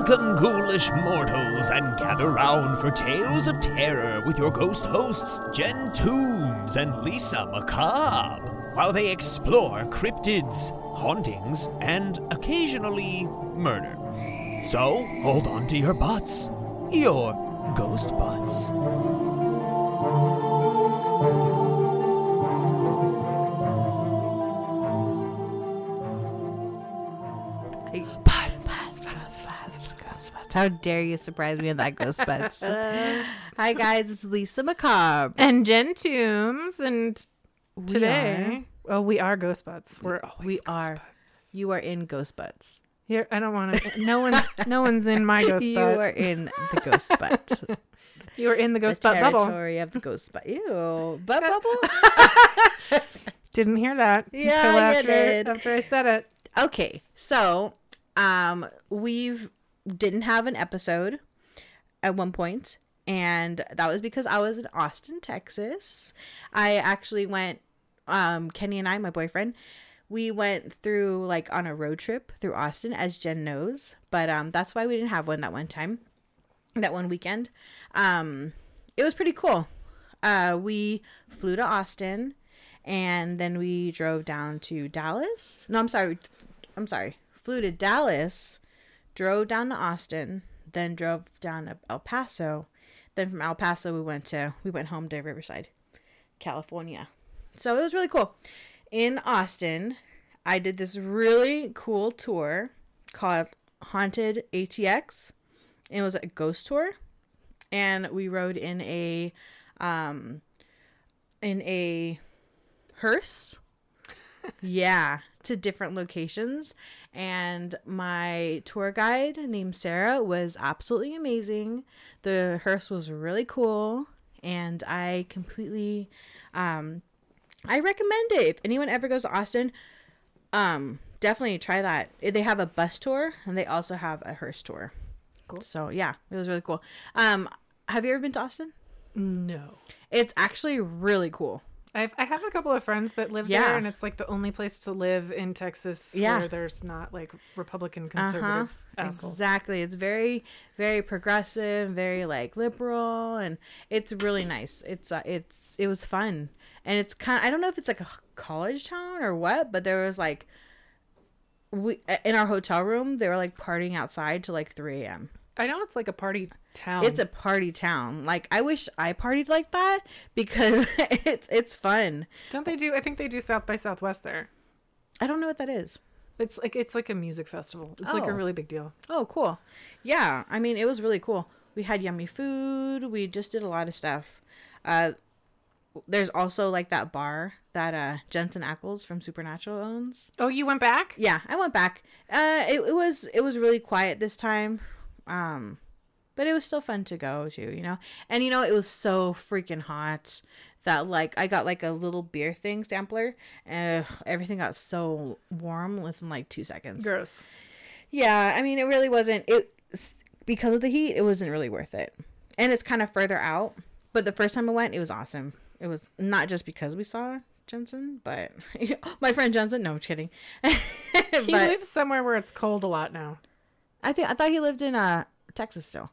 Welcome, ghoulish mortals, and gather round for tales of terror with your ghost hosts, Jen Toombs and Lisa Macabre, while they explore cryptids, hauntings, and occasionally murder. So, hold on to your butts. Your ghost butts. How dare you surprise me in that ghost butts? Hi guys, it's Lisa Macabre. and Jen Toombs, and We today, well, we are Ghost Butts. We're always We Ghost are. Butts. You are in ghost butts. Here, I don't want to. No one, no one's in my ghost you butt. are in the ghost butt. you are in the the ghost butt bubble. territory of the ghost butt. Ew, butt bubble. Didn't hear that Yeah, after did. after I said it. Okay, so um, we've didn't have an episode at one point, and that was because I was in Austin, Texas. I actually went. Um, Kenny and I, my boyfriend, we went through like on a road trip through Austin, as Jen knows. But um, that's why we didn't have one that one time, that one weekend. Um, it was pretty cool. Uh, we flew to Austin, and then we drove down to Dallas. No, I'm sorry. I'm sorry. Flew to Dallas, drove down to Austin, then drove down to El Paso. Then from El Paso we went to we went home to Riverside, California. So it was really cool. In Austin, I did this really cool tour called Haunted ATX. It was a ghost tour and we rode in a um in a hearse yeah to different locations. And my tour guide named sarah was absolutely amazing. The hearse was really cool. And i completely um i recommend it. If anyone ever goes to austin um definitely try that. They have a bus tour and they also have a hearse tour. Cool. so yeah it was really cool. Um have you ever been to austin? No, it's actually really cool I've I have a couple of friends that live Yeah. there, and it's like the only place to live in Texas Yeah. where there's not like Republican Uh-huh. conservative assholes. Exactly. It's very, very progressive, very like liberal, and it's really nice. It's uh, it's it was fun, and it's kind. I don't know if it's like a college town or what, but there was like we in our hotel room they were like partying outside to like three a.m. I know it's like a party town. It's a party town. Like I wish I partied like that because it's it's fun. Don't they do? I think they do South by Southwest there. I don't know what that is. It's like it's like a music festival. It's like Oh. a really big deal. Oh, cool. Yeah, I mean, it was really cool. We had yummy food. We just did a lot of stuff. Uh, there's also like that bar that uh Jensen Ackles from Supernatural owns. Oh, you went back? Yeah, I went back. Uh, it, it was it was really quiet this time. Um, but it was still fun to go to, you know. And you know, it was so freaking hot that like I got like a little beer thing sampler, and everything got so warm within like two seconds. Gross. Yeah, I mean, it really wasn't. It because of the heat, it wasn't really worth it, and it's kind of further out. But the first time I went, it was awesome. It was not just because we saw Jensen, but my friend Jensen. No, I'm kidding. He but lives somewhere where it's cold a lot now. I think I thought he lived in uh Texas still.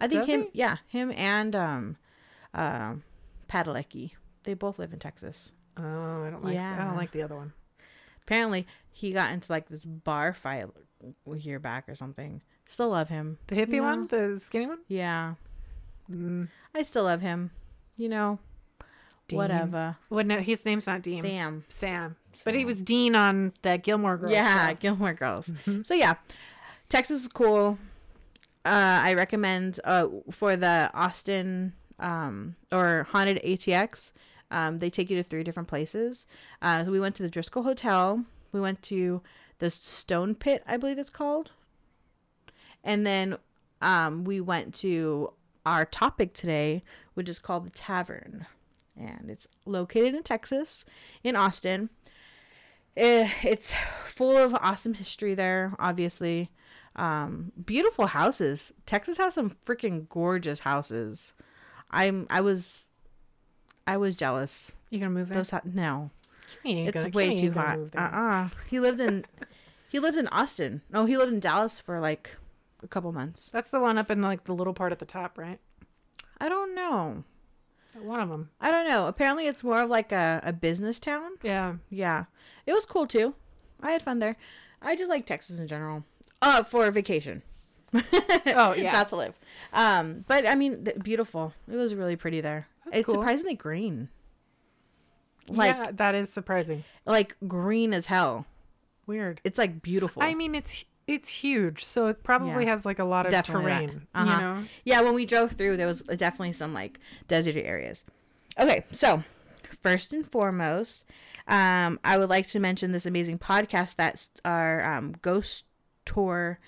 I think Does him. he? Yeah, him and um, um, Padalecki. They both live in Texas. Oh, I don't like. I don't like the other one. Apparently, he got into like this bar fight a year back or something. Still love him. The hippie No. one, the skinny one. Yeah. Mm. I still love him. You know, Dean. whatever. What? No, his name's not Dean. Sam. Sam. But he was Dean on the Gilmore Girls. yeah, show. Gilmore Girls. Mm-hmm. So yeah, Texas is cool. Uh, I recommend uh for the Austin um or haunted ATX. Um, they take you to three different places. Uh, so we went to the Driskill Hotel. We went to the Stone Pit, I believe it's called. And then um, we went to our topic today, which is called the Tavern, and it's located in Texas, in Austin. Eh, it's full of awesome history there, obviously. Um, beautiful houses. Texas has some freaking gorgeous houses. I'm I was I was jealous. You gonna move? Those hou- no. It's gonna- way too hot. there. Uh-uh. He lived in he lived in Austin. No, he lived in Dallas for like a couple months. That's the one up in like the little part at the top, right? I don't know. One of them. I don't know. Apparently, it's more of like a, a business town. Yeah. Yeah, it was cool too. I had fun there. I just like Texas in general. Uh, for vacation. Oh yeah. not to live. Um, but I mean, th- beautiful. It was really pretty there. That's it's cool. surprisingly green. Like yeah, that is surprising. like green as hell. Weird. It's like beautiful. I mean, it's it's huge, so it probably Yeah. has like a lot of Definitely terrain. Uh-huh. You know. yeah, when we drove through, there was definitely some like deserty areas. Okay, so first and foremost, um, I would like to mention this amazing podcast that our um, ghost tour,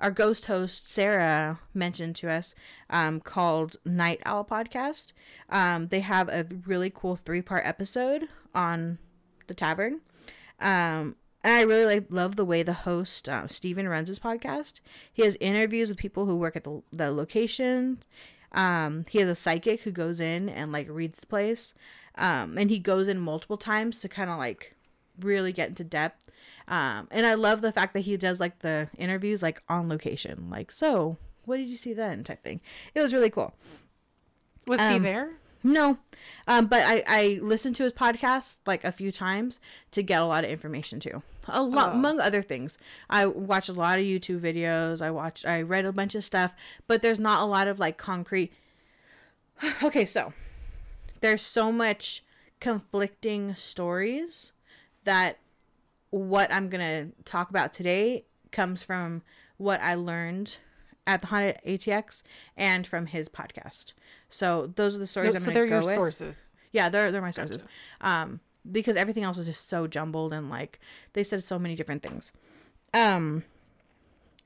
our ghost host Sarah mentioned to us, um, called Night Owl Podcast. Um, they have a really cool three part episode on the tavern. Um, and I really like love the way the host uh, Steven runs his podcast. He has interviews with people who work at the the location. Um, he has a psychic who goes in and like reads the place. Um, and he goes in multiple times to kind of like really get into depth. Um, and I love the fact that he does like the interviews like on location, like so. What did you see then? Type thing. It was really cool. Was he Um, there? No, um, but I I listened to his podcast like a few times to get a lot of information too. A lot, Oh. among other things. I watched a lot of YouTube videos. I watched, I read a bunch of stuff, but there's not a lot of like concrete. okay, so there's so much conflicting stories that what I'm gonna talk about today comes from what I learned at the haunted ATX and from his podcast. So those are the stories No, I'm so gonna they're your sources. Yeah, they're they're my sources. Um, because everything else is just so jumbled and like they said so many different things. Um,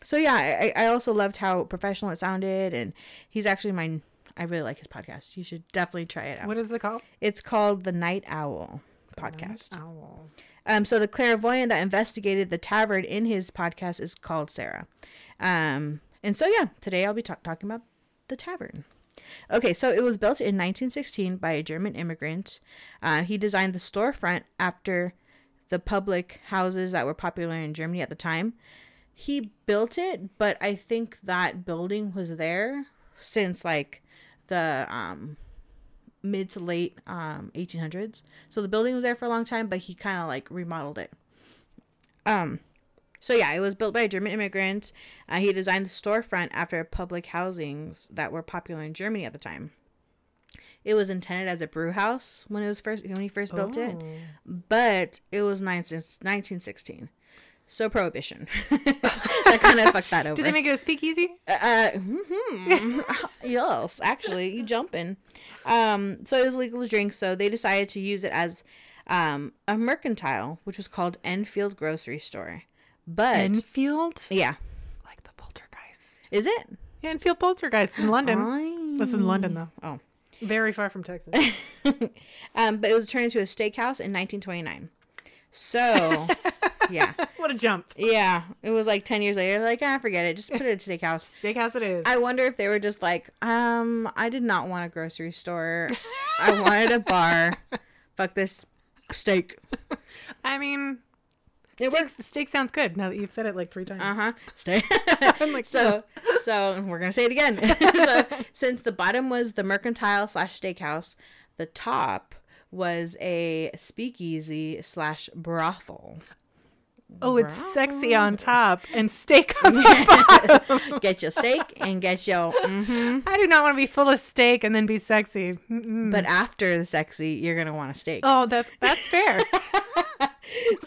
so yeah, I I also loved how professional it sounded, and he's actually my. I really like his podcast. You should definitely try it out. What is it called? It's called the Night Owl podcast. Owl. Um, so the clairvoyant that investigated the tavern in his podcast is called Sarah. Um, and so yeah, today I'll be ta- talking about the tavern. Okay, so it was built in 1916 by a German immigrant. Uh, he designed the storefront after the public houses that were popular in Germany at the time. He built it, but I think that building was there since like the um, mid to late um 1800s. So the building was there for a long time, but he kind of like remodeled it. Um so yeah, it was built by a German immigrant. Uh, he designed the storefront after public housings that were popular in Germany at the time. It was intended as a brew house when it was first when he first built it, but it was 19, 1916. So prohibition. that kind of fucked that over. Did they make it a speakeasy? Uh, mhm. yes, actually, you jumping. Um, so it was legal to drink, so they decided to use it as um, a mercantile, which was called Enfield Grocery Store. But Enfield? yeah, Like the poltergeist. is it? Yeah, Enfield poltergeist in London. I- That's in London though. Oh, Very far from Texas. um, but it was turned into a steakhouse in 1929. So, yeah, what a jump. yeah, it was like 10 years later. Like, ah, forget it. Just put it at steakhouse. Steakhouse it is. I wonder if they were just like, um, I did not want a grocery store. I wanted a bar. Fuck this steak. I mean, It steak, steak sounds good now that you've said it like three times. Uh huh. Steak. I'm like, so, so we're gonna say it again. so, since the bottom was the mercantile slash steakhouse, the top was a speakeasy slash brothel. Oh, it's sexy on top and steak on the bottom. Get your steak and get your. hmm I do not want to be full of steak and then be sexy. Mm-mm. But after the sexy, you're gonna want a steak. oh, that that's fair.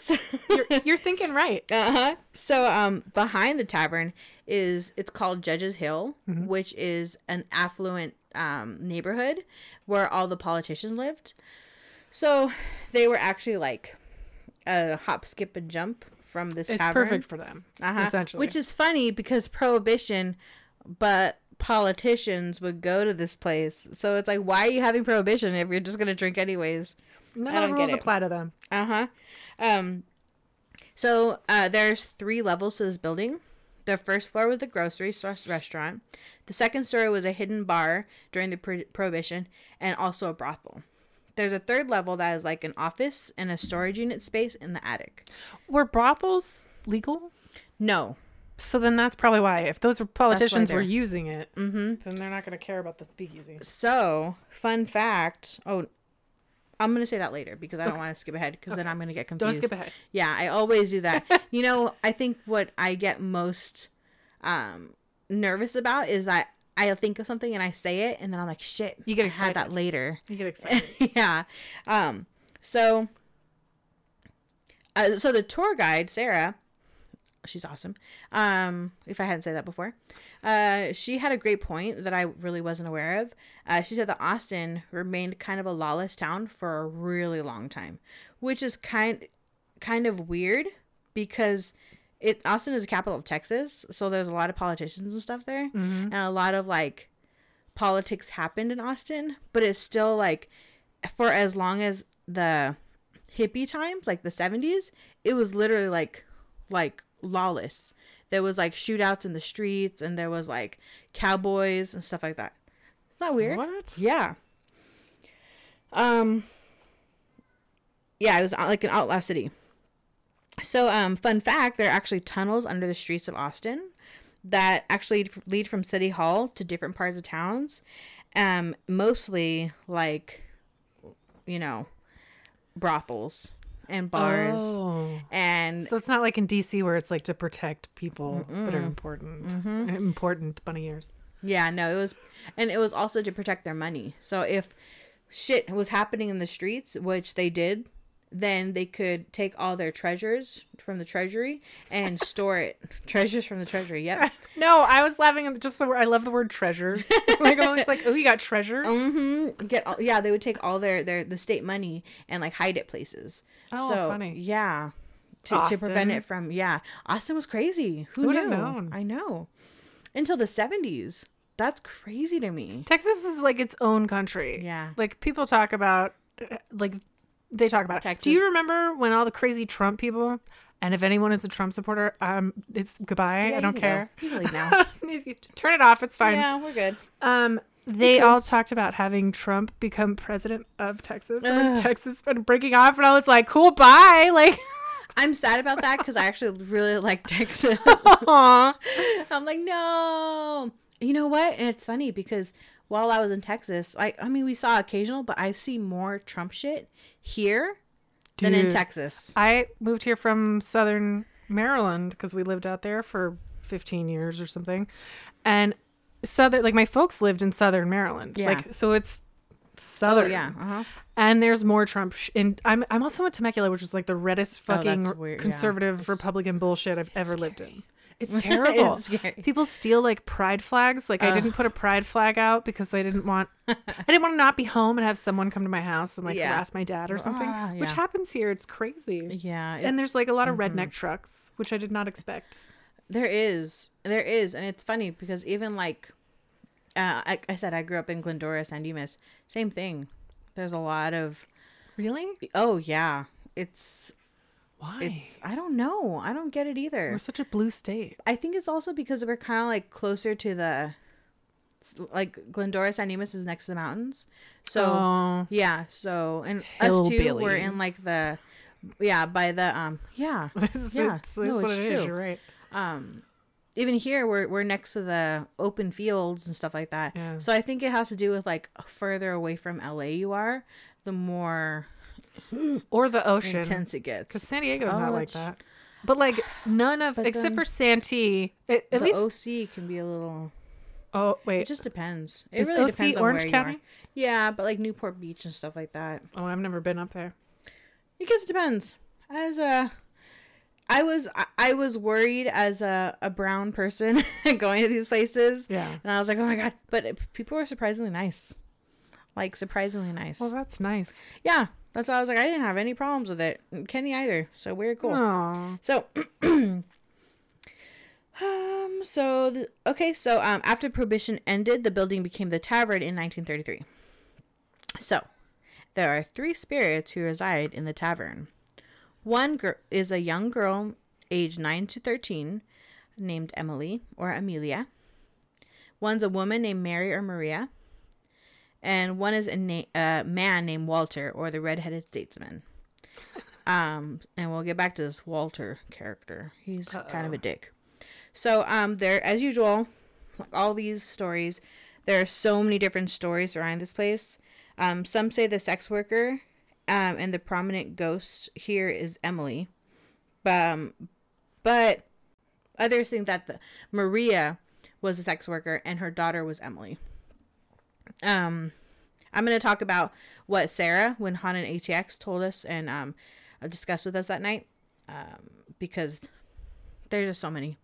So- you're, you're thinking right. Uh-huh. So um behind the tavern is it's called Judges Hill, Mm-hmm. which is an affluent um neighborhood where all the politicians lived. So they were actually like a hop, skip, and jump from this It's tavern. perfect for them. Uh-huh. Essentially, Which is funny because prohibition, but politicians would go to this place. So it's like, why are you having prohibition if you're just gonna drink anyways? none of the rules apply to them. Uh huh. Um. So uh, there's three levels to this building. The first floor was the grocery store restaurant. The second story was a hidden bar during the pro- prohibition, and also a brothel. There's a third level that is like an office and a storage unit space in the attic. Were brothels legal? No, So then that's probably why. If those were politicians were using it, Mm-hmm. then they're not going to care about the speakeasy. So, fun fact. Oh, I'm gonna say that later because I don't Okay. want to skip ahead because then I'm gonna get confused. Don't skip ahead. Yeah, I always do that. you know, I think what I get most um nervous about is that I think of something and I say it and then I'm like, shit, You get I had that later. You get excited. yeah. Um. So. Uh, so the tour guide Sarah, she's awesome. Um, if I hadn't said that before, uh, she had a great point that I really wasn't aware of. Uh, she said that Austin remained kind of a lawless town for a really long time, which is kind kind of weird because it Austin is the capital of Texas, so there's a lot of politicians and stuff there, and a lot of like politics happened in Austin, but it's still like for as long as the hippie times, like the 70s, it was literally like like lawless. There was like shootouts in the streets and there was like cowboys and stuff like that. Isn't that weird? What? Yeah. Um Yeah, it was uh, like an outlaw city. So um fun fact, there are actually tunnels under the streets of Austin that actually lead from city hall to different parts of towns. Um mostly like you know, brothels and bars Oh. and So it's not like in DC where it's like to protect people that are important, Mm-hmm. important bunny ears. Yeah, no, it was, and it was also to protect their money. So if shit was happening in the streets, which they did, then they could take all their treasures from the treasury and store it. Treasures from the treasury. Yep. No, I was laughing at just the word. I love the word treasures. like always like, oh, you got treasures. Mm-hmm. Get all, yeah, they would take all their their the state money and like hide it places. Oh, so, funny. Yeah. To, to prevent it from yeah, Austin was crazy. Who Who knew? known? I know. Until the seventies. That's crazy to me. Texas is like its own country. Yeah. Like people talk about, like they talk about. It. Do you remember when all the crazy Trump people? And if anyone is a Trump supporter, um, it's goodbye. Yeah, I don't care. go. You can leave now. Turn it off. It's fine. yeah, we're good. Um, they all talked about having Trump become president of Texas. And like, Texas been breaking off, and I was like, "Cool, bye." Like, I'm sad about that because I actually really like Texas. I'm like, no. You know what? And it's funny because while I was in Texas, like, I mean, we saw occasional, but I see more Trump shit here than in Texas. I moved here from Southern Maryland because we lived out there for 15 years or something, and Southern, like my folks lived in Southern Maryland. Yeah. Like, so it's Oh Southern. yeah. Uh-huh. And there's more Trump. Sh- and I'm I'm also in Temecula, which is like the reddest Oh, fucking that's weird, conservative It's- Republican bullshit I've ever lived in. It's terrible. It's. People steal like pride flags. Like I didn't put a pride flag out because I didn't want I didn't want to not be home and have someone come to my house and like Yeah. harass my dad or something. Ah, Which yeah. happens here. It's crazy. Yeah. it- And there's like a lot of redneck trucks, which I did not expect. There is, there is, and it's funny because even like, uh, I, I said I grew up in Glendora, San Dimas. Same thing. There's a lot of. Really? Oh yeah, it's Why? it's. I don't know. I don't get it either. We're such a blue state. I think it's also because we're kind of like closer to the, like Glendora, San Dimas is next to the mountains, so Oh. yeah. So and us too, we're in like the, yeah, by the um, yeah, yeah. it's, no, it's it is. You're right. um even here we're we're next to the open fields and stuff like that. Yeah. So I think it has to do with like further away from LA you are, the more Or the ocean. intense it gets. Because. San Diego's Oh, not like that. But like none of But except for Santee, it, at the least OC can be a little. oh wait, It just depends. It Is really OC depends on Orange where County? you are. Yeah, but like Newport Beach and stuff like that. oh I've never been up there. Because it depends. As a, I was I, I was worried as a, a brown person going to these places. Yeah. And I was like, oh my god! But people were surprisingly nice, like surprisingly nice. Well, that's nice. yeah, that's why I was like, I didn't have any problems with it. Kenny either. So we're cool. Aw. So, um, so the, okay, so um, after prohibition ended, the building became the tavern in 1933. So, there are three spirits who reside in the tavern. One gir- is a young girl, aged nine to 13, named Emily or Amelia. One's a woman named Mary or Maria. And one is a na- uh, man named Walter or the redheaded statesman. Um, and we'll get back to this Walter character. He's kind of a dick. So um, there as usual, like all these stories, there are so many different stories around this place. Um, some say the sex worker, um, and the prominent ghost here is Emily, um, but others think that the Maria was a sex worker and her daughter was Emily. Um, I'm going to talk about what Sarah, when Haunted ATX told us and um, discussed with us that night, um, because there's just so many,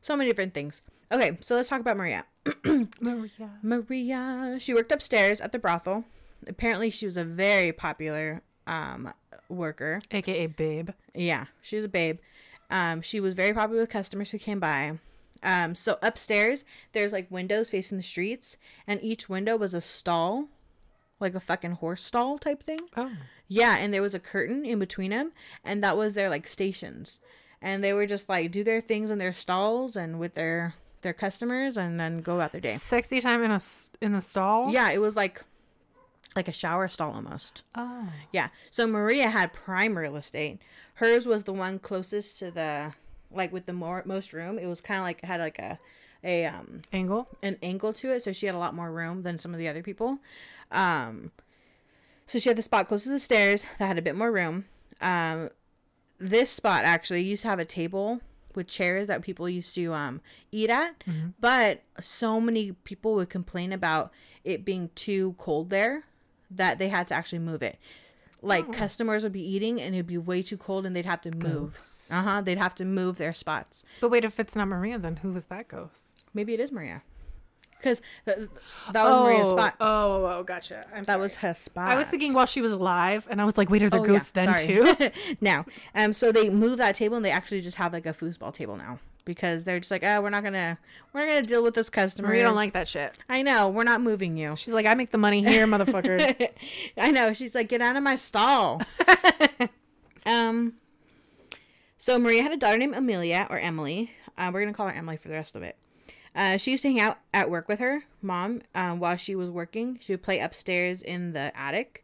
so many different things. Okay, so let's talk about Maria. Maria. Maria, she worked upstairs at the brothel. Apparently, she was a very popular um, worker. AKA Babe. Yeah, she was a babe. Um, she was very popular with customers who came by. Um, so upstairs, there's like windows facing the streets, and each window was a stall, like a fucking horse stall type thing. Oh. Yeah, and there was a curtain in between them, and that was their like stations, and they were just like do their things in their stalls and with their their customers, and then go about their day. Sexy time in a in a stall. Yeah, it was like like a shower stall almost. Oh. Yeah. So Maria had prime real estate. Hers was the one closest to the like with the more most room. It was kind of like had like a a um Angle. an angle to it, so she had a lot more room than some of the other people. Um so she had the spot close to the stairs that had a bit more room. Um this spot actually used to have a table with chairs that people used to um eat at, but so many people would complain about it being too cold there that they had to actually move it. Like customers would be eating and it'd be way too cold and they'd have to move. Uh huh. They'd have to move their spots. But wait, if it's not Maria, then who was that ghost? Maybe it is Maria, because th- that was Maria's spot. Oh, oh, oh, gotcha. I'm That was her spot. I was thinking while she was alive, and I was like, wait, are there Oh, ghosts yeah, then sorry. too? now, um, so they move that table and they actually just have like a foosball table now because they're just like, oh, we're not gonna, we're not gonna deal with this customer. Maria don't like that shit. I know we're not moving you. She's like, I make the money here, motherfuckers. I know. She's like, get out of my stall. um. So Maria had a daughter named Amelia or Emily. Uh, we're gonna call her Emily for the rest of it. Uh, she used to hang out at work with her mom um, while she was working. She would play upstairs in the attic.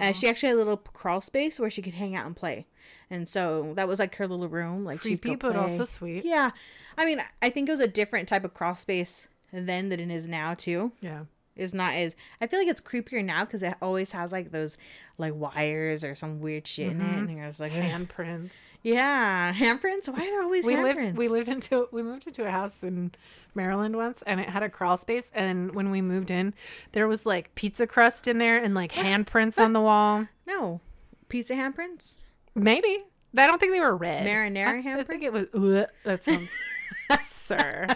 Uh, she actually had a little crawl space where she could hang out and play, and so that was like her little room. Like Creepy, but also sweet. Yeah, I mean, I think it was a different type of crawl space then than it is now too Yeah. is not as I feel like it's creepier now because it always has like those like wires or some weird shit in it, mm-hmm. and you're just like, Handprints. yeah, handprints. Why are there always We handprints? lived we lived into we moved into a house in Maryland once and it had a crawl space and when we moved in there was like pizza crust in there and like handprints on the wall. no pizza handprints. Maybe. I don't think they were red. Marinara I, I think it was ugh, that sounds sir.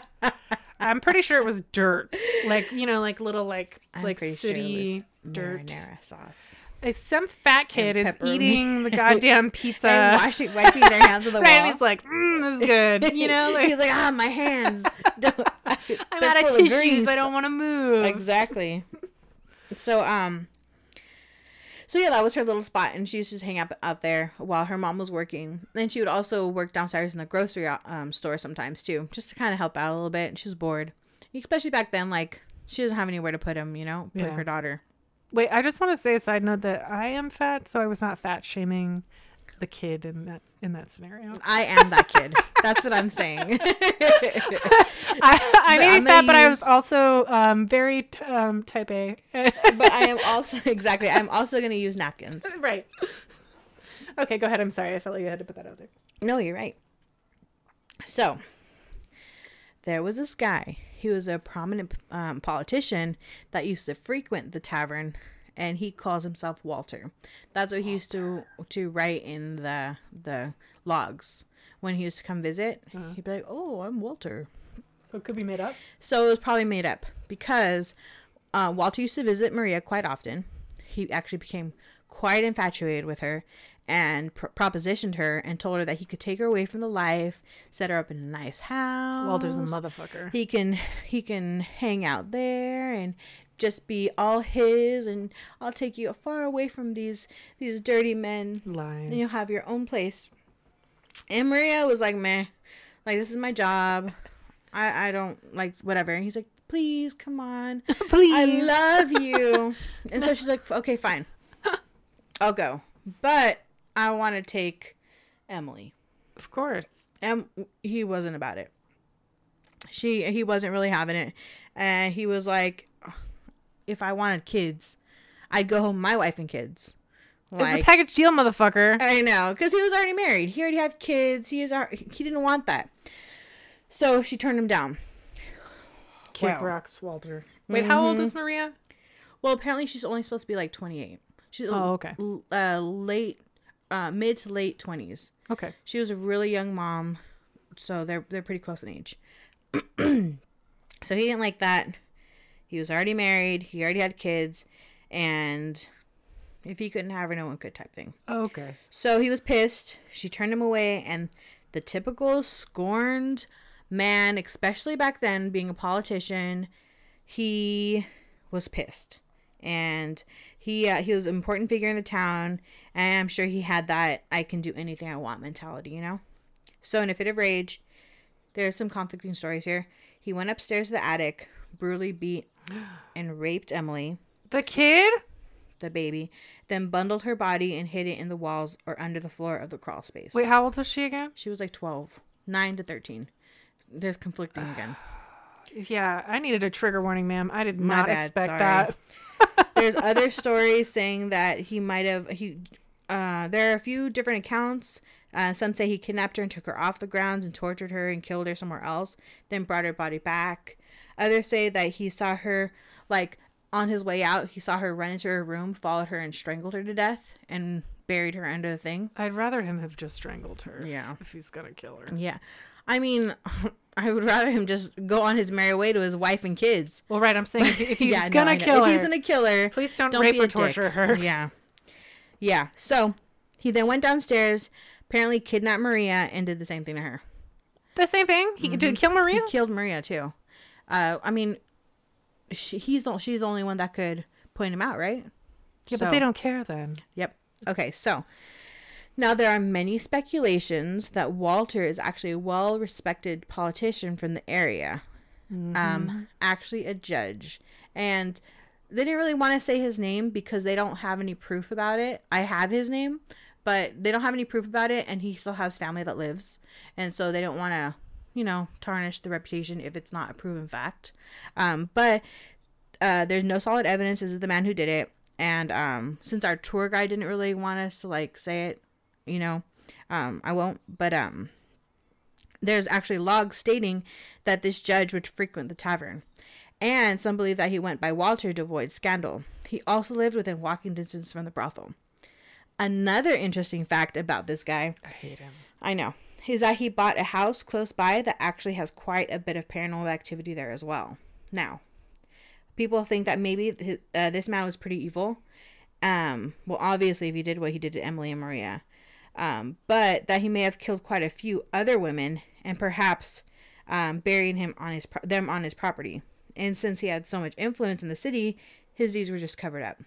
I'm pretty sure it was dirt. Like, you know, like little like I'm like sure sooty was dirt. marinara sauce It's some fat kid is eating the goddamn pizza. and washing wiping their hands on the right, and wall. he's like, mm, this is good. You know, like, he's like, ah, my hands. Don't- I'm out of tissues. grease." I don't want to move. exactly. So um so yeah, that was her little spot and she used to just hang out out there while her mom was working. And she would also work downstairs in the grocery um store sometimes too, just to kind of help out a little bit. And she was bored. Especially back then like she doesn't have anywhere to put him, you know, Yeah. her daughter. Wait, I just want to say a side note that I am fat, so I was not fat shaming the kid in that in that scenario. I am that kid. That's what I'm saying. I, I be fat, gonna but I use- was also um, very t- um, type A. but I am also exactly. I'm also going to use napkins. right. Okay, go ahead. I'm sorry. I felt like you had to put that out there. No, you're right. So, there was this guy. He was a prominent um, politician that used to frequent the tavern, and he calls himself Walter. That's what he used to to write in the the logs when he used to come visit. He'd be like, "Oh, I'm Walter." So it could be made up. So it was probably made up because uh, Walter used to visit Maria quite often. He actually became quite infatuated with her and pr- propositioned her and told her that he could take her away from the life, set her up in a nice house. Walter's a motherfucker. He can he can hang out there and just be all his and I'll take you far away from these these dirty men Lies. then you'll have your own place. And Maria was like, meh, like this is my job. I I don't like whatever. And he's like, please come on, Please. I love you. and so she's like, okay, fine, I'll go, but I want to take Emily. of course. And he wasn't about it. she he wasn't really having it, and he was like, if I wanted kids, I'd go home with my wife and kids. it's a package deal, motherfucker. I know, because he was already married. He already had kids. He is al- he didn't want that. So she turned him down. Kick Wow. rocks, Walter. Wait, how old is Maria? Well, apparently she's only supposed to be like 28. She's Oh, okay. l- uh, late, uh, mid to late 20s. Okay. She was a really young mom, so they're they're pretty close in age. so he didn't like that. He was already married. He already had kids, and if he couldn't have her, no one could. Type thing. Okay. So he was pissed. She turned him away, and the typical scorned man, especially back then, being a politician, he was pissed, and he uh, he was an important figure in the town, and I'm sure he had that "I can do anything I want" mentality, you know. So in a fit of rage, there's some conflicting stories here. He went upstairs to the attic, brutally beat and raped Emily The kid? the baby, then bundled her body and hid it in the walls or under the floor of the crawl space. Wait, how old was she again? She was like 12, 9 to 13. There's conflicting again. Yeah, I needed a trigger warning, ma'am. I did My not bad, expect sorry. that. There's other stories saying that he might have he uh there are a few different accounts. Uh, some say he kidnapped her and took her off the grounds and tortured her and killed her somewhere else, then brought her body back. Others say that he saw her like on his way out, he saw her run into her room, followed her and strangled her to death and buried her under the thing. I'd rather him have just strangled her. Yeah. If he's gonna kill her. Yeah. I mean, I would rather him just go on his merry way to his wife and kids. Well, right. I'm saying if, he's Yeah, gonna know. kill if he's gonna kill her, please don't, don't rape or a dick. torture her. Yeah. Yeah. So he then went downstairs, apparently kidnapped Maria, and did the same thing to her. The same thing. He did mm-hmm. kill Maria. He killed Maria too. Uh, I mean, she, he's the she's the only one that could point him out, right? Yeah, So- but they don't care then. Yep. Okay, so now there are many speculations that Walter is actually a well respected politician from the area, um, actually a judge. And they didn't really want to say his name because they don't have any proof about it. I have his name, but they don't have any proof about it, and he still has family that lives. And so they don't want to, you know, tarnish the reputation if it's not a proven fact. Um, but uh, there's no solid evidence. This is the man who did it. And um, since our tour guide didn't really want us to like say it you know um, i won't. But um, there's actually logs stating that this judge would frequent the tavern. And some believe that he went by walter to avoid scandal. He also lived within walking distance from the brothel. Another interesting fact about this guy. I hate him. I know. Is that he bought a house close by that actually has quite a bit of paranormal activity there as well. Now, people think that maybe th- uh, this man was pretty evil. Um, well, obviously, if he did what he did to Emily and Maria, um, but that he may have killed quite a few other women and perhaps um, burying him on his pro- them on his property. And since he had so much influence in the city, his deeds were just covered up.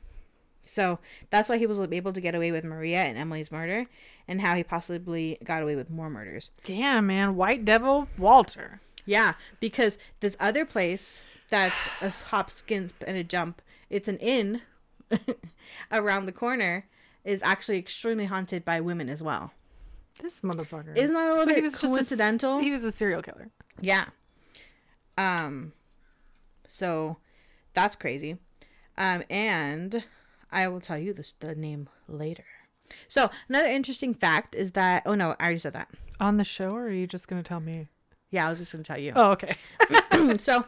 So that's why he was able to get away with Maria and Emily's murder, and how he possibly got away with more murders. Damn, man. White Devil Walter. Yeah, because this other place that's a hop, skip, and a jump, it's an inn around the corner, is actually extremely haunted by women as well. This motherfucker. Isn't that a little So bit just a- coincidental? he was a serial killer. Yeah. Um so that's crazy. Um and I will tell you this the name later. So another interesting fact is that oh no, I already said that. On the show, or are you just gonna tell me? Yeah, I was just gonna tell you. Oh, okay. so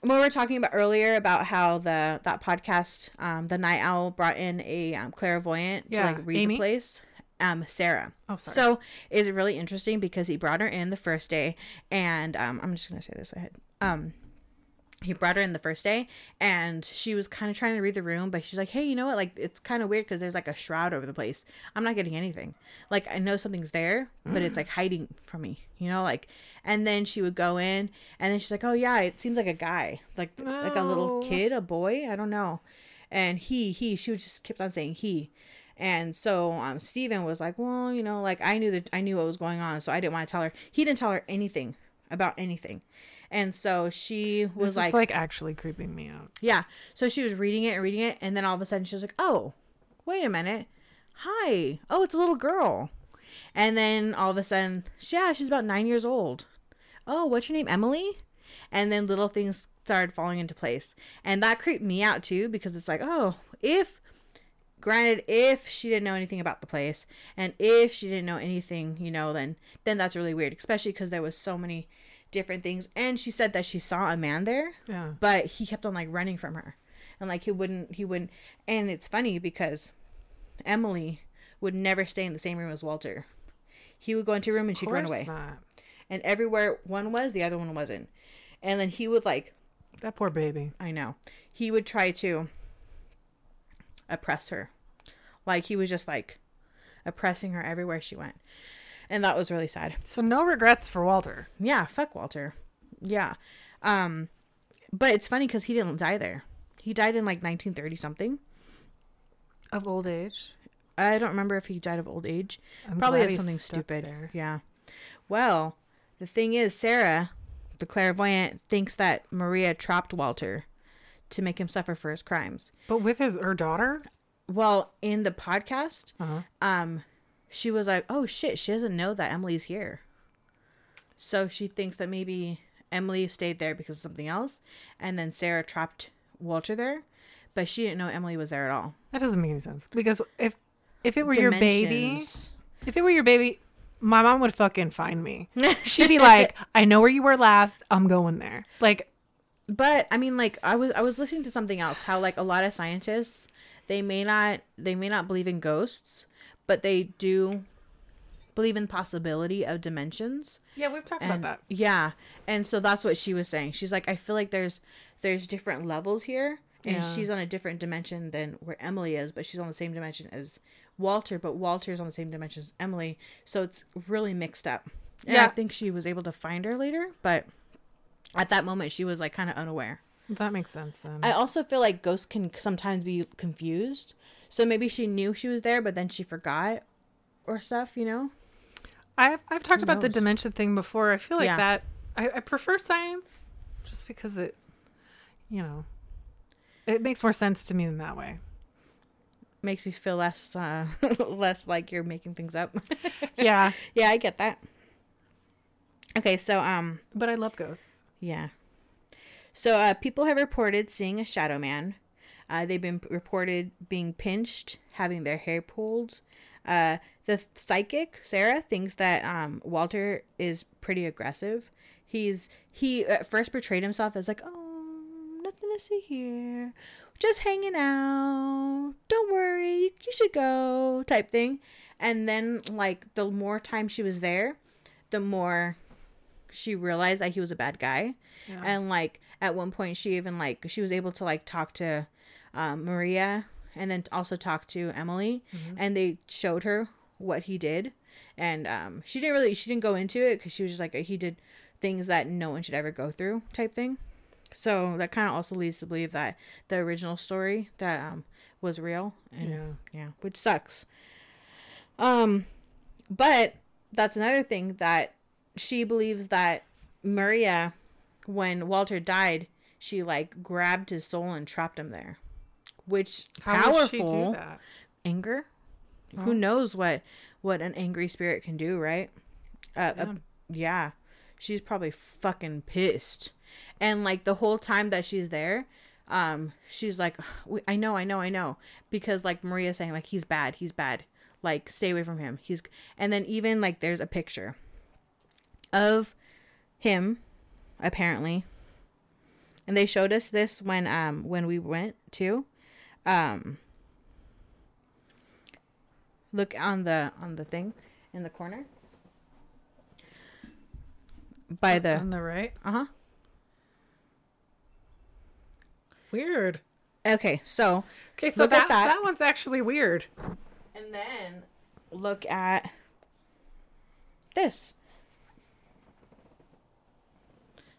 when we were talking about earlier about how the that podcast, um, the Night Owl brought in a um, clairvoyant Yeah, to like read Amy? the place. Um, Sarah. Oh, sorry. So it's really interesting because he brought her in the first day, and um, I'm just gonna say this ahead. Um, he brought her in the first day, and she was kind of trying to read the room, but she's like, "Hey, you know what? Like, it's kind of weird because there's like a shroud over the place. I'm not getting anything. Like, I know something's there, but it's like hiding from me. You know, like." And then she would go in, and then she's like, "Oh yeah, it seems like a guy, like like a little kid, a boy. I don't know." And he, he, she would just kept on saying he. And so um, Steven was like, well, you know, like I knew that I knew what was going on, so I didn't want to tell her. He didn't tell her anything about anything. And so she was like, like actually creeping me out. yeah. So she was reading it and reading it, and then all of a sudden she was like, oh, wait a minute. Hi. Oh, it's a little girl. And then all of a sudden, yeah, she's about nine years old. oh, what's your name, Emily? And then little things started falling into place, and that creeped me out too because it's like, oh, if granted if she didn't know anything about the place and if she didn't know anything you know then then that's really weird especially because there was so many different things and she said that she saw a man there Yeah. but he kept on like running from her and like he wouldn't he wouldn't and it's funny because emily would never stay in the same room as walter he would go into a room and she'd run away not. and everywhere one was the other one wasn't and then he would like That poor baby. I know. He would try to oppress her. Like he was just like oppressing her everywhere she went. And that was really sad. So no regrets for Walter. Yeah, fuck Walter. Yeah. Um but it's funny cuz he didn't die there. He died in like 1930 something. Of old age. I don't remember if he died of old age. I'm Probably of something stupid. there. Yeah. Well, the thing is Sarah, the clairvoyant, thinks that Maria trapped Walter to make him suffer for his crimes. But with his her daughter? Well, in the podcast, Uh-huh. um she was like oh shit she doesn't know that emily's here so she thinks that maybe emily stayed there because of something else and then sarah trapped walter there but she didn't know emily was there at all That doesn't make any sense. Because if if it were your baby, if it were your baby, my mom would fucking find me. She'd be like, "I know where you were last. I'm going there." Like, but i mean like i was i was listening to something else how like a lot of scientists they may not they may not believe in ghosts but they do believe in possibility of dimensions yeah, we've talked and, about that. Yeah. And so that's what she was saying. She's like, I feel like there's there's different levels here. And Yeah. she's on a different dimension than where Emily is, but she's on the same dimension as Walter, but Walter's on the same dimension as Emily. So it's really mixed up. And I think she was able to find her later, but at that moment she was like kind of unaware. That makes sense then. I also feel like ghosts can sometimes be confused. So maybe she knew she was there, but then she forgot or stuff, you know? I've I've talked about the dementia thing before. I feel like Yeah. that I, I prefer science just because it you know it makes more sense to me in that way. Makes you feel less uh less like you're making things up. Yeah. Yeah, I get that. Okay, so um But I love ghosts. yeah. So uh people have reported seeing a shadow man. Uh they've been reported being pinched, having their hair pulled. Uh the psychic, Sarah, thinks that um Walter is pretty aggressive. He's he at first portrayed himself as like, "Oh, nothing to see here. Just hanging out. Don't worry, you, you should go." type thing. And then like the more time she was there, the more she realized that he was a bad guy Yeah. and like at one point she even like she was able to like talk to um, maria and then also talked to emily and they showed her what he did and um, she didn't really she didn't go into it because she was just like he did things that no one should ever go through type thing so that kind of also leads to believe that the original story that um, was real and yeah. yeah, which sucks. Um, but that's another thing that she believes that Maria, when Walter died, she like grabbed his soul and trapped him there, which How would she do powerful that? anger. Who knows what what an angry spirit can do, right? Uh, Yeah. uh, yeah, she's probably fucking pissed, and like the whole time that she's there, um, she's like, I know, I know, I know, because like Maria's saying like he's bad, he's bad, like stay away from him. He's, and then even like there's a picture of him, apparently, and they showed us this when um when we went to, um. Look on the on the thing in the corner. By the on the right. uh huh. Weird. Okay, so Okay, so that, that. that one's actually weird. and then look at this.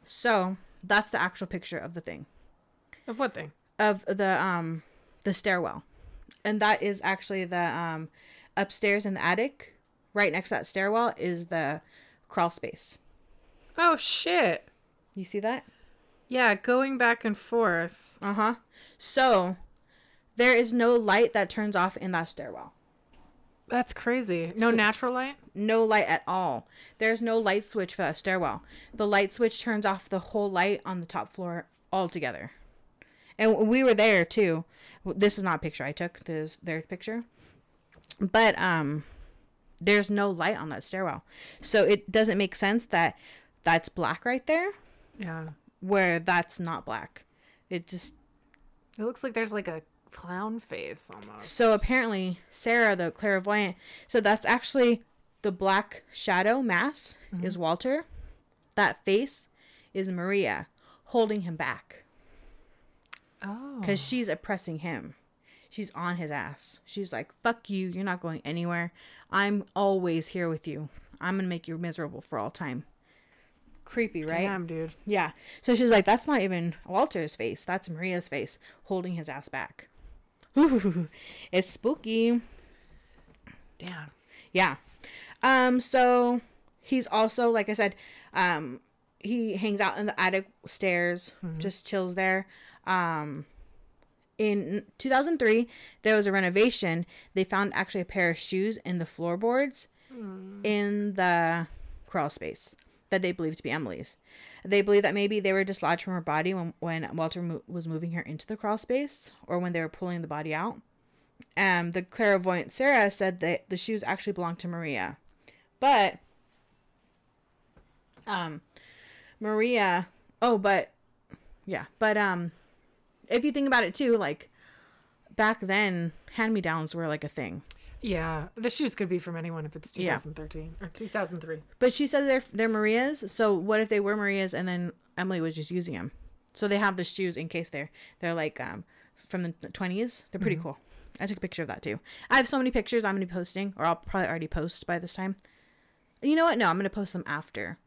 So that's the actual picture of the thing Of what thing? of the um the stairwell, and that is actually the um upstairs in the attic. Right next to that stairwell is the crawl space. Oh shit. You see that? Yeah, going back and forth. Uh huh. So there is no light that turns off in that stairwell. That's crazy. No So- natural light? No light at all. There's no light switch for that stairwell. The light switch turns off the whole light on the top floor altogether. And we were there too. This is not a picture I took. This is their picture. But um there's no light on that stairwell. So it doesn't make sense that that's black right there Yeah. where that's not black. It just It looks like there's like a clown face almost. So apparently, Sarah, the clairvoyant, so that's actually the black shadow mass is Walter. That face is Maria holding him back Oh. because she's oppressing him. She's on his ass. She's like, fuck you. You're not going anywhere. I'm always here with you. I'm going to make you miserable for all time. Creepy, right? Damn, dude. Yeah. So she's like, that's not even Walter's face. That's Maria's face holding his ass back. Ooh, it's spooky. Damn. Yeah. Um, so he's also, like I said, um, he hangs out in the attic stairs, just chills there. Um, in 2003, there was a renovation. They found actually a pair of shoes in the floorboards in the crawl space that they believed to be Emily's. They believe that maybe they were dislodged from her body when, when Walter mo- was moving her into the crawl space or when they were pulling the body out. Um, the clairvoyant Sarah said that the shoes actually belonged to Maria. But um Maria oh but yeah, but um if you think about it too, like back then hand me downs were like a thing. Yeah. The shoes could be from anyone if it's Yeah. 2013 or 2003. But she says they're they're Maria's, so what if they were Maria's and then Emily was just using them? So they have the shoes in case they're they're like um from the twenties. They're pretty cool. I took a picture of that too. I have so many pictures I'm gonna be posting, or I'll probably already post by this time. You know what? No, I'm gonna post them after.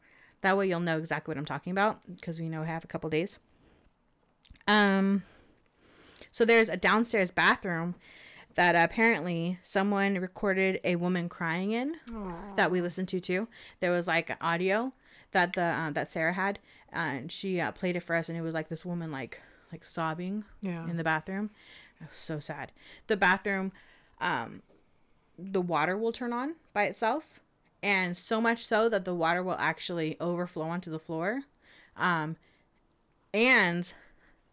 That way you'll know exactly what I'm talking about because you know I have a couple days. Um. So there's a downstairs bathroom that apparently someone recorded a woman crying in that we listened to too. There was like an audio that the uh, that Sarah had, and she uh, played it for us, and it was like this woman like like sobbing Yeah. in the bathroom. It was so sad. The bathroom, um, the water will turn on by itself, and so much so that the water will actually overflow onto the floor, um, and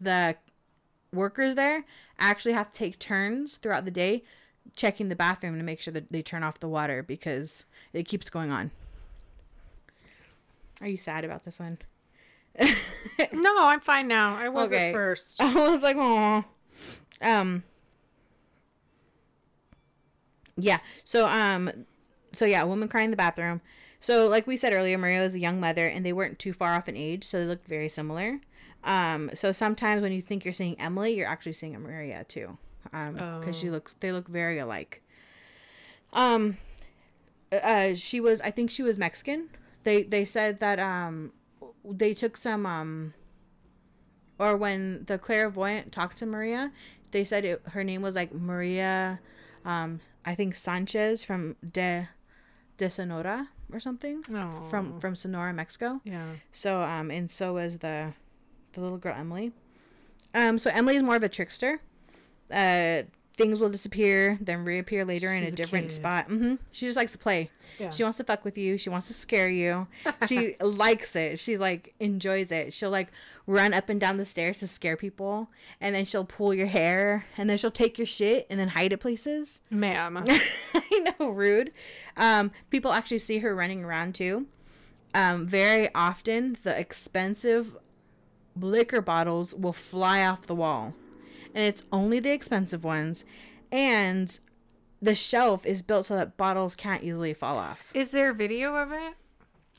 the workers there actually have to take turns throughout the day checking the bathroom to make sure that they turn off the water because it keeps going on. Are you sad about this one? No, I'm fine now. I was Okay. at first. I was like, oh, um, yeah. So, um, so yeah, a woman crying in the bathroom. So, like we said earlier, Maria was a young mother, and they weren't too far off in age, so they looked very similar. Um, so sometimes when you think you're seeing Emily, you're actually seeing Maria too, um, because she looks, they look very alike. Um, uh, she was, I think she was Mexican. They they said that um, they took some um or when the clairvoyant talked to Maria, they said it, her name was like Maria, um, I think Sanchez from de de Sonora or something Oh. from from Sonora, Mexico. Yeah. So um, and so was the the little girl Emily. Um, so Emily is more of a trickster. Uh, things will disappear, then reappear later in a a different kid. spot. hmm She just likes to play. Yeah. She wants to fuck with you. She wants to scare you. She likes it. She like enjoys it. She'll like run up and down the stairs to scare people, and then she'll pull your hair, and then she'll take your shit and then hide it places. Ma'am. I know, rude. Um, people actually see her running around too. Um, very often, the expensive liquor bottles will fly off the wall, and it's only the expensive ones, and the shelf is built so that bottles can't easily fall off. Is there video of it?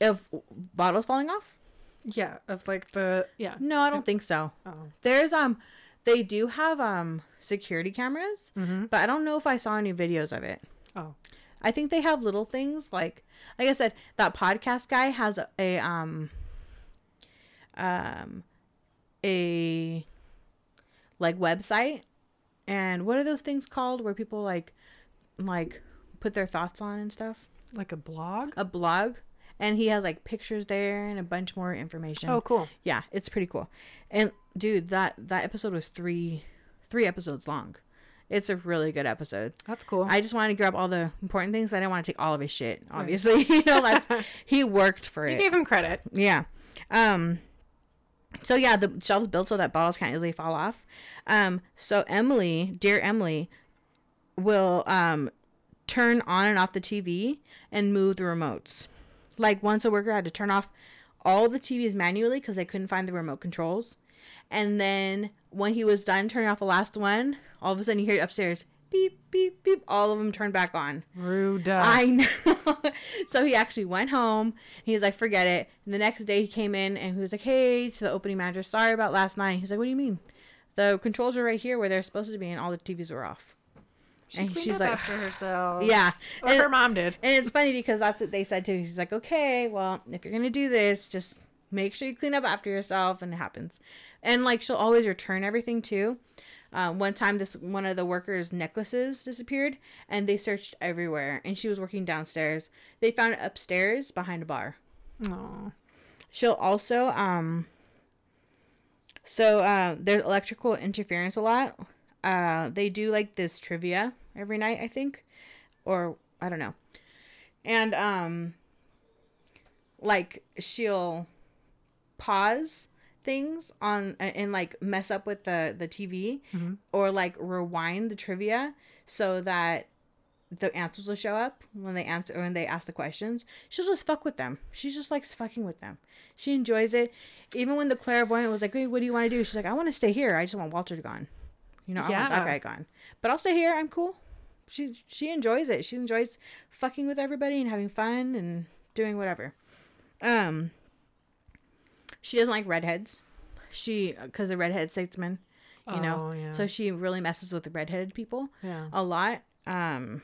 Of bottles falling off? Yeah, of like the yeah. No, I don't think so. Oh. There's um, they do have um security cameras, but I don't know if I saw any videos of it. Oh. I think they have little things like like I said, that podcast guy has a, a um um a like website and what are those things called where people like like put their thoughts on and stuff? Like a blog? A blog. And he has like pictures there and a bunch more information. Oh, cool. Yeah, it's pretty cool. And dude, that that episode was three three episodes long. It's a really good episode. That's cool. I just wanted to grab all the important things. I didn't want to take all of his shit. Obviously, you know that's he worked for you it. You gave him credit. Yeah. Um. So yeah, the shelves built so that bottles can't easily fall off. Um. So Emily, dear Emily, will um turn on and off the TV and move the remotes. Like once a worker had to turn off all the TVs manually because they couldn't find the remote controls, and then when he was done turning off the last one, all of a sudden you hear upstairs beep beep beep. All of them turned back on. Rude. I know. so he actually went home. He was like, forget it. And the next day he came in and he was like, hey, to the opening manager, sorry about last night. He's like, what do you mean? The controls are right here where they're supposed to be, and all the TVs were off. she and she's up like- after herself. Yeah. Or And- her mom did. and it's funny because that's what they said too. He's like, okay, well, if you're gonna do this, just make sure you clean up after yourself, and it happens. And like, she'll always return everything too. Uh, one time, this one of the workers' necklaces disappeared, and they searched everywhere. And she was working downstairs. They found it upstairs behind a bar. Aw. She'll also um. So uh, there's electrical interference a lot. Uh, they do like this trivia every night, I think, or I don't know. And um, like she'll pause things on and like mess up with the the TV or like rewind the trivia so that the answers will show up when they answer when they ask the questions. She'll just fuck with them. She just likes fucking with them. She enjoys it. Even when the clairvoyant was like, "Hey, what do you want to do?" She's like, "I want to stay here. I just want Walter gone. You know, I want that guy gone. But I'll stay here. I'm cool." She she enjoys it. She enjoys fucking with everybody and having fun and doing whatever. Um. She doesn't like redheads. She because the redhead statesman, you know. Oh, yeah. So she really messes with the redheaded people Yeah. a lot. Um,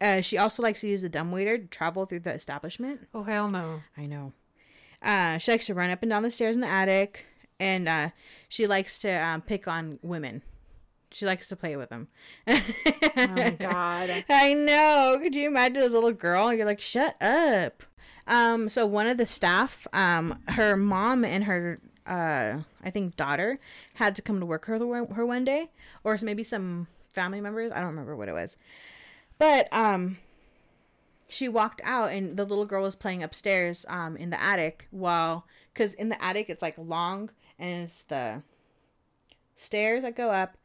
uh, she also likes to use a dumbwaiter to travel through the establishment. Oh hell no. I know. Uh, she likes to run up and down the stairs in the attic, and uh, she likes to um, pick on women. She likes to play with them. Oh my god. I know. Could you imagine as a little girl? You're like, shut up. Um, so one of the staff, um, her mom and her, uh, I think daughter had to come to work her her one day, or maybe some family members. I don't remember what it was, but um, she walked out and the little girl was playing upstairs, um, in the attic while, cause in the attic it's like long and it's the stairs that go up,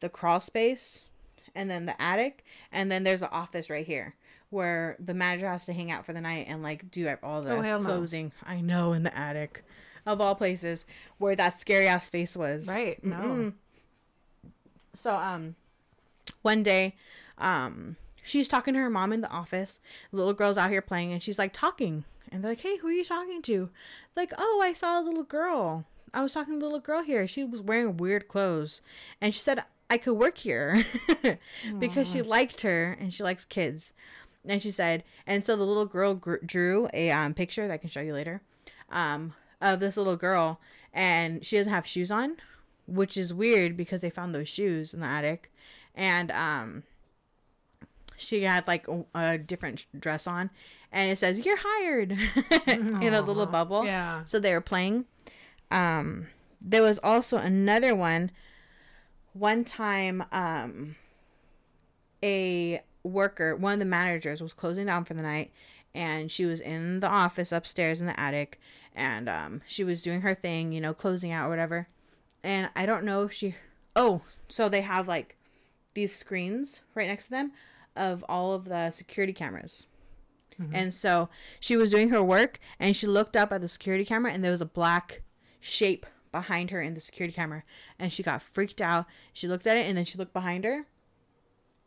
the crawl space, and then the attic, and then there's the office right here where the manager has to hang out for the night and like do all the Oh, hell no. closing. I know in the attic, of all places, where that scary ass face was. Right. No. Mm-mm. So um, one day, um, she's talking to her mom in the office. The little girl's out here playing, and she's like talking, and they're like, "Hey, who are you talking to?" Like, "Oh, I saw a little girl. I was talking to a little girl here. She was wearing weird clothes, and she said I could work here because she liked her and she likes kids." And she said, and so the little girl gr- drew a um, picture that I can show you later um, of this little girl, and she doesn't have shoes on, which is weird because they found those shoes in the attic, and um, she had like a, a different dress on, and it says "You're hired" in a little bubble. Yeah. So they were playing. Um, there was also another one. One time, um, a worker, one of the managers, was closing down for the night, and she was in the office upstairs in the attic, and um, she was doing her thing, you know, closing out or whatever. And I don't know if she. Oh, so they have like these screens right next to them of all of the security cameras. And so she was doing her work and she looked up at the security camera and there was a black shape behind her in the security camera and she got freaked out. She looked at it and then she looked behind her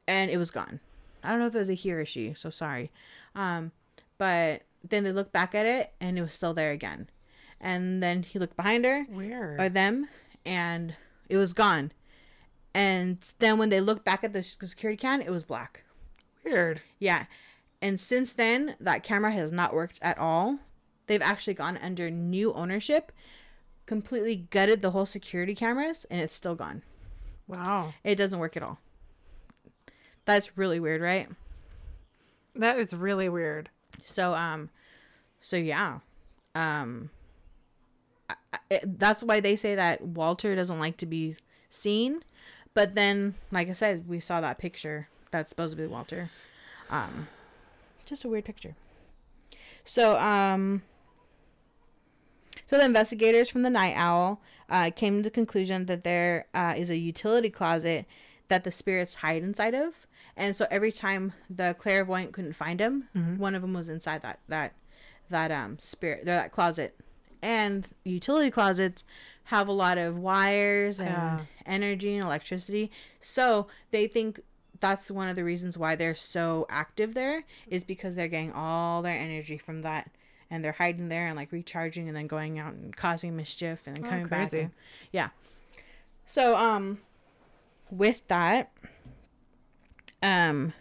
and it was gone. I don't know if it was a he or a she, so sorry. Um, but then they looked back at it and it was still there again. And then he looked behind her Weird. or them and it was gone. And then when they looked back at the security can, it was black. Weird. Yeah. And since then, that camera has not worked at all. They've actually gone under new ownership, completely gutted the whole security cameras, and it's still gone. Wow. It doesn't work at all. That's really weird, right? That is really weird. So, um, so yeah, um, I, I, that's why they say that Walter doesn't like to be seen, but then, like I said, we saw that picture that's supposed to be Walter. Um, just a weird picture. So, um, so the investigators from the Night Owl uh, came to the conclusion that there uh, is a utility closet that the spirits hide inside of, and so every time the clairvoyant couldn't find him, one of them was inside that that that um spirit, that closet. And utility closets have a lot of wires and Yeah. energy and electricity, so they think that's one of the reasons why they're so active there is because they're getting all their energy from that and they're hiding there and like recharging and then going out and causing mischief and then Oh, coming back crazy. and, yeah so um with that um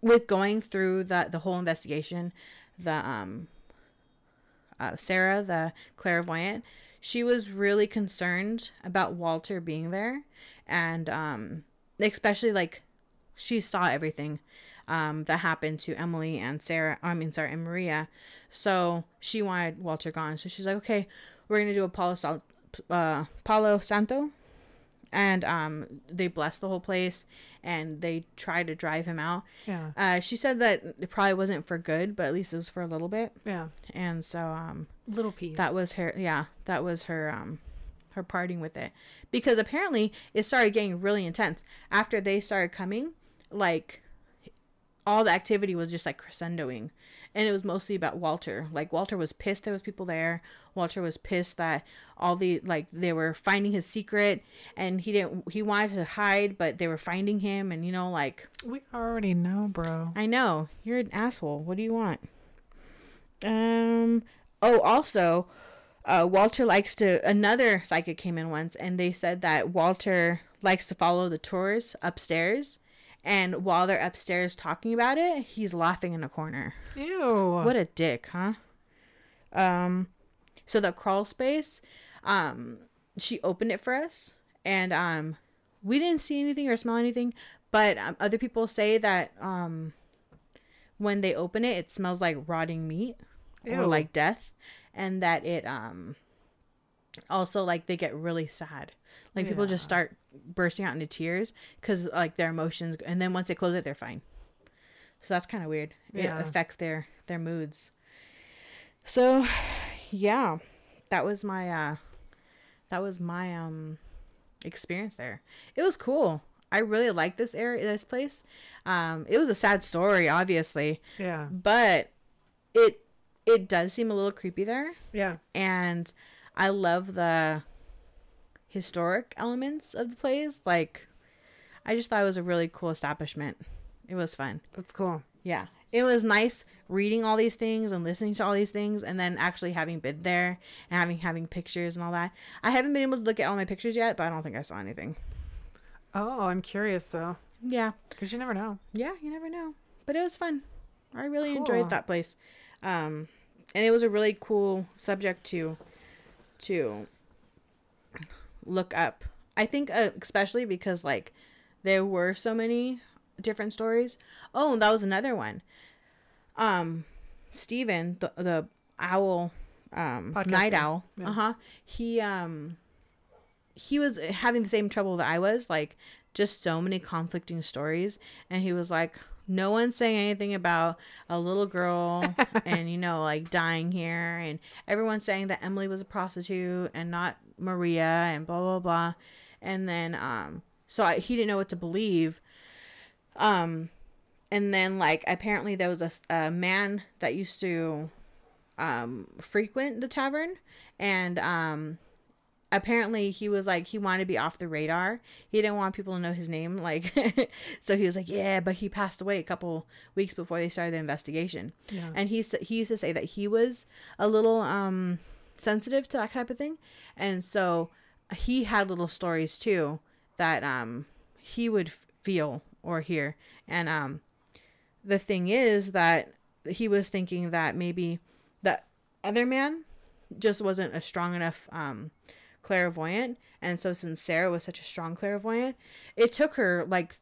with going through the the whole investigation the um uh, sarah the clairvoyant she was really concerned about walter being there and um especially like she saw everything um, that happened to Emily and Sarah. I mean, sorry, and Maria. So she wanted Walter gone. So she's like, okay, we're gonna do a Sal- uh, Santo, and um, they blessed the whole place, and they tried to drive him out. Yeah. Uh, she said that it probably wasn't for good, but at least it was for a little bit. Yeah. And so um, Little piece. that was her. Yeah, that was her. Um, her parting with it because apparently it started getting really intense after they started coming. Like all the activity was just like crescendoing, and it was mostly about Walter. Like Walter was pissed there was people there. Walter was pissed that all the like they were finding his secret, and he didn't. He wanted to hide, but they were finding him, and you know like We already know, bro. I know. You're an asshole. What do you want? Um oh also uh Walter likes to another psychic came in once and they said that Walter likes to follow the tours upstairs and while they're upstairs talking about it, he's laughing in a corner. Ew. What a dick, huh? Um so the crawl space, um she opened it for us and um we didn't see anything or smell anything, but um, other people say that um when they open it it smells like rotting meat or like death and that it um also like they get really sad. Like people just start bursting out into tears cuz like their emotions and then once they close it they're fine. So that's kind of weird. Yeah. It affects their their moods. So, yeah, that was my uh that was my um experience there. It was cool. I really liked this area this place. Um it was a sad story obviously, Yeah. but it it does seem a little creepy there Yeah. and I love the historic elements of the place. Like I just thought it was a really cool establishment. It was fun. That's cool. Yeah. It was nice reading all these things and listening to all these things and then actually having been there and having having pictures and all that. I haven't been able to look at all my pictures yet, but I don't think I saw anything. Oh, I'm curious though, Yeah. because you never know. Yeah, you never know. But it was fun. I really Cool. enjoyed that place. Um and it was a really cool subject to to look up. I think uh, especially because like there were so many different stories. Oh, that was another one. Um Steven, the the owl um Podcast night owl. Yeah. Uh-huh. He um he was having the same trouble that I was, like just so many conflicting stories and he was like no one's saying anything about a little girl and you know like dying here. And everyone's saying that Emily was a prostitute and not Maria and blah blah blah. And then um so I, he didn't know what to believe. Um and then like apparently there was a, a man that used to um frequent the tavern. And um apparently he was like he wanted to be off the radar. He didn't want people to know his name like so he was like yeah but he passed away a couple weeks before they started the investigation. Yeah. and he he used to say that he was a little um sensitive to that type of thing. And so he had little stories too that um he would feel or hear. And um the thing is that he was thinking that maybe that other man just wasn't a strong enough um clairvoyant and so since sarah was such a strong clairvoyant it took her like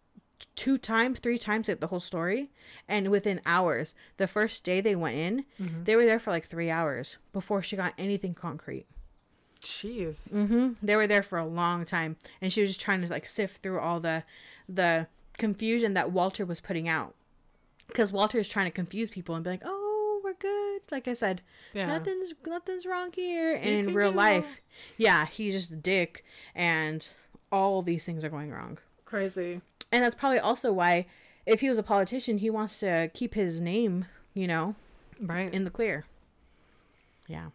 two times three times like the whole story and within hours the first day they went in they were there for like three hours before she got anything concrete Jeez. hmm They were there for a long time, and she was just trying to like sift through all the the confusion that Walter was putting out, because Walter is trying to confuse people and be like, "Oh, we're good." Like I said, Yeah. nothing's nothing's wrong here. And You in real life, yeah, he's just a dick, and all these things are going wrong. Crazy. And that's probably also why, if he was a politician, he wants to keep his name, you know, Right. in the clear. Yeah,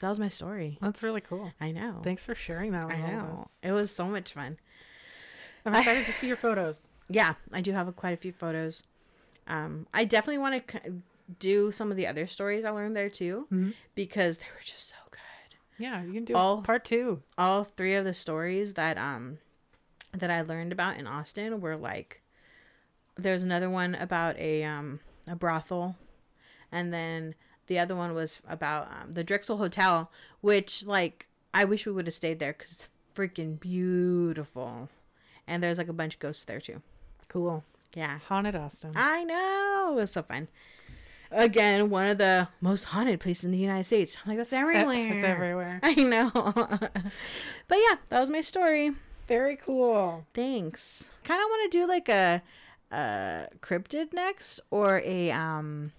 that was my story. That's really cool. I know. Thanks for sharing that with I all of us. know. It was so much fun. I'm excited to see your photos. Yeah, I do have a, quite a few photos. Um, I definitely want to c- do some of the other stories I learned there too, Mhm. because they were just so good. Yeah, you can do All- part two. All three of the stories that um that I learned about in Austin were like, there's another one about a um a brothel, and then the other one was about um, the Driskill Hotel, which like I wish we would have stayed there because it's freaking beautiful, and there's like a bunch of ghosts there too. Cool. Yeah. Haunted Austin. I know. It was so fun. Again, one of the most haunted places in the United States. I'm like, that's everywhere. It's everywhere. I know. but yeah, that was my story. Very cool. Thanks. Kind of want to do like a, a cryptid next or a, um,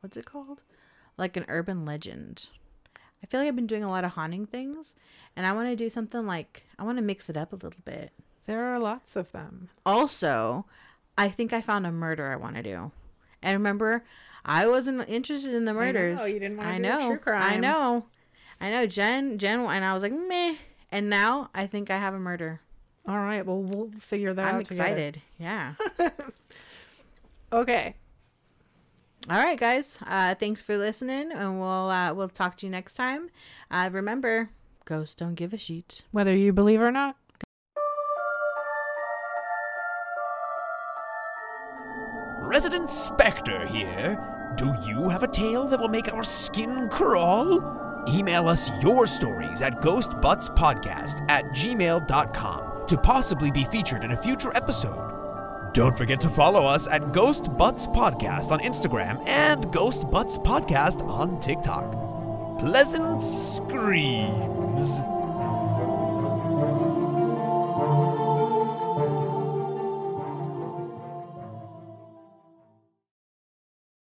what's it called? Like an urban legend. I feel like I've been doing a lot of haunting things and I want to do something like, I want to mix it up a little bit. There are lots of them. also i think i found a murder i want to do and remember i wasn't interested in the murders you didn't wanna I do a know true i know i know jen jen and i was like meh and now i think i have a murder All right. Well, we'll figure that i'm out together. excited yeah Okay. all right guys uh thanks for listening and we'll uh we'll talk to you next time uh remember ghosts don't give a shit Whether you believe or not. Resident Spectre here. Do you have a tale that will make our skin crawl? Email us your stories at ghostbuttspodcast at gmail.com to possibly be featured in a future episode. Don't forget to follow us at Ghost Butts Podcast on Instagram and Ghost Butts Podcast on TikTok. Pleasant screams.